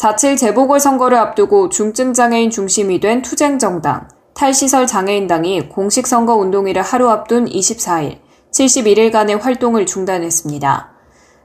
4.7 재보궐선거를 앞두고 중증장애인 중심이 된 투쟁정당, 탈시설 장애인당이 공식 선거 운동일을 하루 앞둔 24일, 71일간의 활동을 중단했습니다.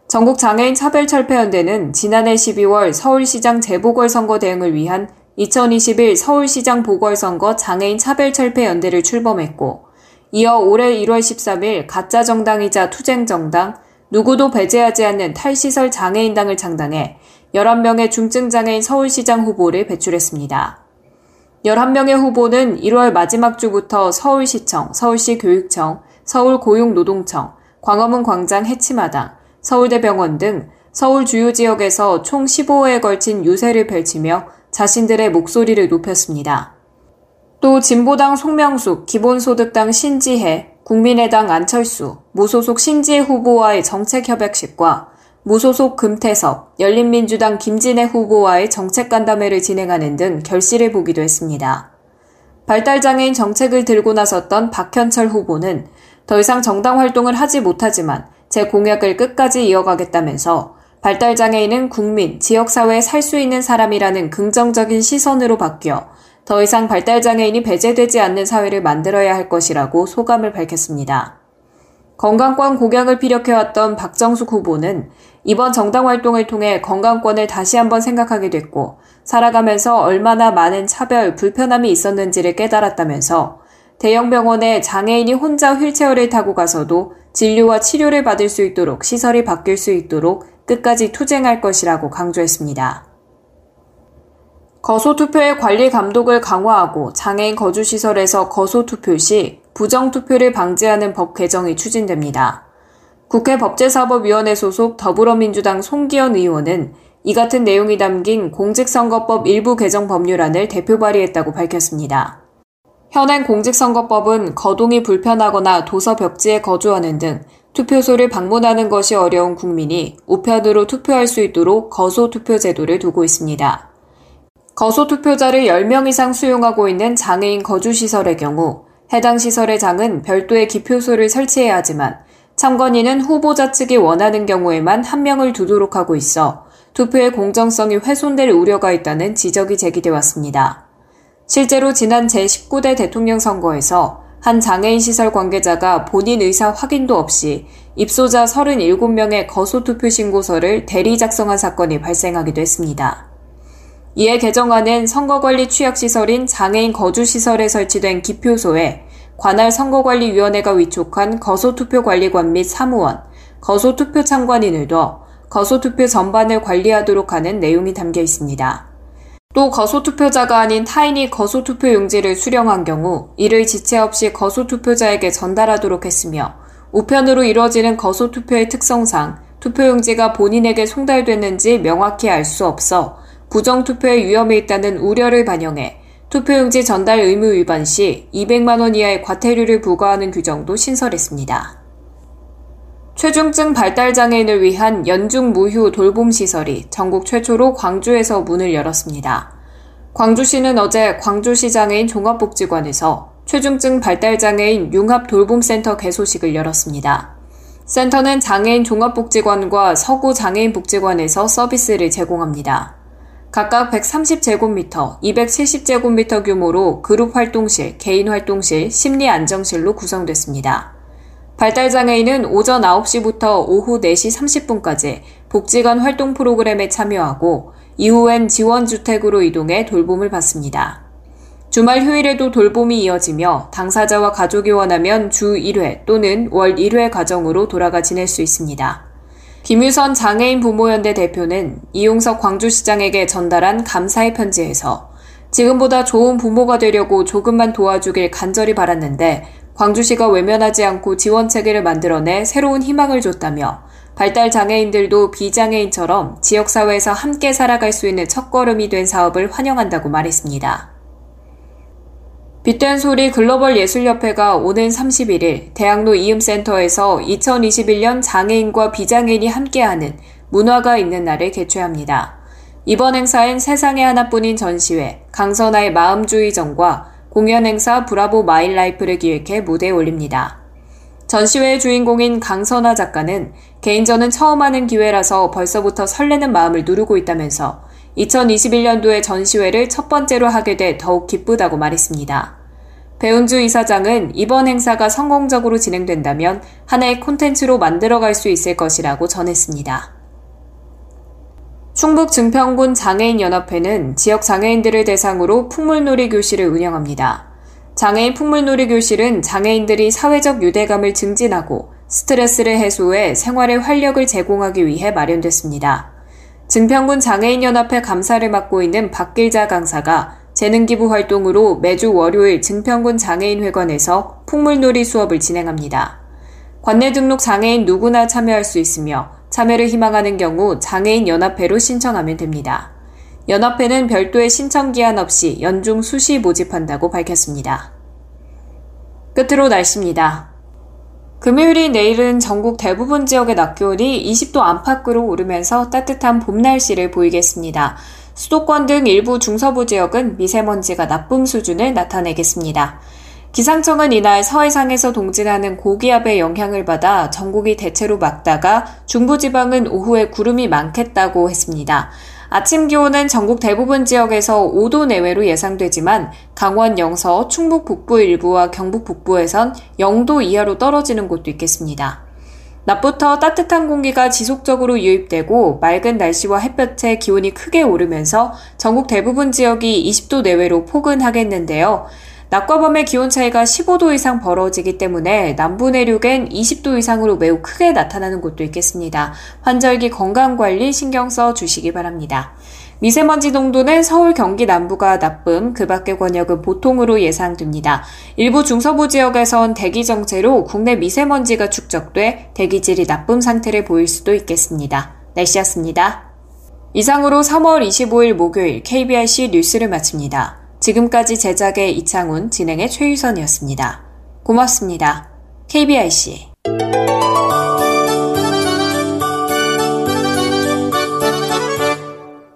전국 장애인 차별철폐연대는 지난해 12월 서울시장 재보궐선거 대응을 위한 2021 서울시장 보궐선거 장애인 차별철폐연대를 출범했고, 이어 올해 1월 13일 가짜 정당이자 투쟁정당, 누구도 배제하지 않는 탈시설 장애인당을 창당해 11명의 중증장애인 서울시장 후보를 배출했습니다. 11명의 후보는 1월 마지막 주부터 서울시청, 서울시 교육청, 서울고용노동청, 광화문 광장 해치마당, 서울대병원 등 서울 주요 지역에서 총 15회에 걸친 유세를 펼치며 자신들의 목소리를 높였습니다. 또 진보당 송명숙, 기본소득당 신지혜, 국민의당 안철수, 무소속 신지혜 후보와의 정책협약식과 무소속 금태섭, 열린민주당 김진애 후보와의 정책 간담회를 진행하는 등 결실을 보기도 했습니다. 발달장애인 정책을 들고 나섰던 박현철 후보는 더 이상 정당 활동을 하지 못하지만 제 공약을 끝까지 이어가겠다면서 발달장애인은 국민, 지역사회에 살 수 있는 사람이라는 긍정적인 시선으로 바뀌어 더 이상 발달장애인이 배제되지 않는 사회를 만들어야 할 것이라고 소감을 밝혔습니다. 건강권 공약을 피력해왔던 박정숙 후보는 이번 정당 활동을 통해 건강권을 다시 한번 생각하게 됐고 살아가면서 얼마나 많은 차별, 불편함이 있었는지를 깨달았다면서 대형 병원에 장애인이 혼자 휠체어를 타고 가서도 진료와 치료를 받을 수 있도록 시설이 바뀔 수 있도록 끝까지 투쟁할 것이라고 강조했습니다. 거소투표의 관리 감독을 강화하고 장애인 거주시설에서 거소투표 시 부정투표를 방지하는 법 개정이 추진됩니다. 국회 법제사법위원회 소속 더불어민주당 송기현 의원은 이 같은 내용이 담긴 공직선거법 일부 개정 법률안을 대표 발의했다고 밝혔습니다. 현행 공직선거법은 거동이 불편하거나 도서 벽지에 거주하는 등 투표소를 방문하는 것이 어려운 국민이 우편으로 투표할 수 있도록 거소투표 제도를 두고 있습니다. 거소투표자를 10명 이상 수용하고 있는 장애인 거주시설의 경우 해당 시설의 장은 별도의 기표소를 설치해야 하지만 참관인은 후보자 측이 원하는 경우에만 한 명을 두도록 하고 있어 투표의 공정성이 훼손될 우려가 있다는 지적이 제기돼 왔습니다. 실제로 지난 제19대 대통령 선거에서 한 장애인 시설 관계자가 본인 의사 확인도 없이 입소자 37명의 거소투표 신고서를 대리 작성한 사건이 발생하기도 했습니다. 이에 개정안은 선거관리 취약시설인 장애인 거주시설에 설치된 기표소에 관할 선거관리위원회가 위촉한 거소투표관리관 및 사무원, 거소투표 참관인을 둬 거소투표 전반을 관리하도록 하는 내용이 담겨 있습니다. 또 거소투표자가 아닌 타인이 거소투표 용지를 수령한 경우 이를 지체 없이 거소투표자에게 전달하도록 했으며 우편으로 이뤄지는 거소투표의 특성상 투표용지가 본인에게 송달됐는지 명확히 알 수 없어 부정투표의 위험이 있다는 우려를 반영해 투표용지 전달 의무 위반 시 200만 원 이하의 과태료를 부과하는 규정도 신설했습니다. 최중증 발달 장애인을 위한 연중 무휴 돌봄 시설이 전국 최초로 광주에서 문을 열었습니다. 광주시는 어제 광주시 장애인 종합복지관에서 최중증 발달 장애인 융합 돌봄센터 개소식을 열었습니다. 센터는 장애인 종합복지관과 서구 장애인 복지관에서 서비스를 제공합니다. 각각 130제곱미터, 270제곱미터 규모로 그룹 활동실, 개인 활동실, 심리 안정실로 구성됐습니다. 발달장애인은 오전 9시부터 오후 4시 30분까지 복지관 활동 프로그램에 참여하고 이후엔 지원주택으로 이동해 돌봄을 받습니다. 주말 휴일에도 돌봄이 이어지며 당사자와 가족이 원하면 주 1회 또는 월 1회 가정으로 돌아가 지낼 수 있습니다. 김유선 장애인 부모연대 대표는 이용석 광주시장에게 전달한 감사의 편지에서 지금보다 좋은 부모가 되려고 조금만 도와주길 간절히 바랐는데 광주시가 외면하지 않고 지원 체계를 만들어내 새로운 희망을 줬다며 발달 장애인들도 비장애인처럼 지역사회에서 함께 살아갈 수 있는 첫걸음이 된 사업을 환영한다고 말했습니다. 빗된 소리 글로벌 예술협회가 오는 31일 대학로 이음센터에서 2021년 장애인과 비장애인이 함께하는 문화가 있는 날을 개최합니다. 이번 행사엔 세상에 하나뿐인 전시회, 강선아의 마음주의정과 공연 행사 브라보 마일라이프를 기획해 무대에 올립니다. 전시회의 주인공인 강선아 작가는 개인전은 처음 하는 기회라서 벌써부터 설레는 마음을 누르고 있다면서 2021년도에 전시회를 첫 번째로 하게 돼 더욱 기쁘다고 말했습니다. 배운주 이사장은 이번 행사가 성공적으로 진행된다면 하나의 콘텐츠로 만들어갈 수 있을 것이라고 전했습니다. 충북 증평군 장애인연합회는 지역 장애인들을 대상으로 풍물놀이 교실을 운영합니다. 장애인 풍물놀이 교실은 장애인들이 사회적 유대감을 증진하고 스트레스를 해소해 생활에 활력을 제공하기 위해 마련됐습니다. 증평군 장애인연합회 감사를 맡고 있는 박길자 강사가 재능기부 활동으로 매주 월요일 증평군 장애인회관에서 풍물놀이 수업을 진행합니다. 관내 등록 장애인 누구나 참여할 수 있으며 참여를 희망하는 경우 장애인연합회로 신청하면 됩니다. 연합회는 별도의 신청 기한 없이 연중 수시 모집한다고 밝혔습니다. 끝으로 날씨입니다. 금요일인 내일은 전국 대부분 지역의 낮 기온이 20도 안팎으로 오르면서 따뜻한 봄 날씨를 보이겠습니다. 수도권 등 일부 중서부 지역은 미세먼지가 나쁨 수준을 나타내겠습니다. 기상청은 이날 서해상에서 동진하는 고기압의 영향을 받아 전국이 대체로 맑다가 중부지방은 오후에 구름이 많겠다고 했습니다. 아침 기온은 전국 대부분 지역에서 5도 내외로 예상되지만 강원 영서, 충북 북부 일부와 경북 북부에선 0도 이하로 떨어지는 곳도 있겠습니다. 낮부터 따뜻한 공기가 지속적으로 유입되고 맑은 날씨와 햇볕에 기온이 크게 오르면서 전국 대부분 지역이 20도 내외로 포근하겠는데요. 낮과 밤의 기온 차이가 15도 이상 벌어지기 때문에 남부 내륙엔 20도 이상으로 매우 크게 나타나는 곳도 있겠습니다. 환절기 건강 관리 신경 써 주시기 바랍니다. 미세먼지 농도는 서울 경기 남부가 나쁨, 그 밖의 권역은 보통으로 예상됩니다. 일부 중서부 지역에선 대기 정체로 국내 미세먼지가 축적돼 대기질이 나쁨 상태를 보일 수도 있겠습니다. 날씨였습니다. 이상으로 3월 25일 목요일 KBRC 뉴스를 마칩니다. 지금까지 제작의 이창훈, 진행의 최유선이었습니다. 고맙습니다. KBIC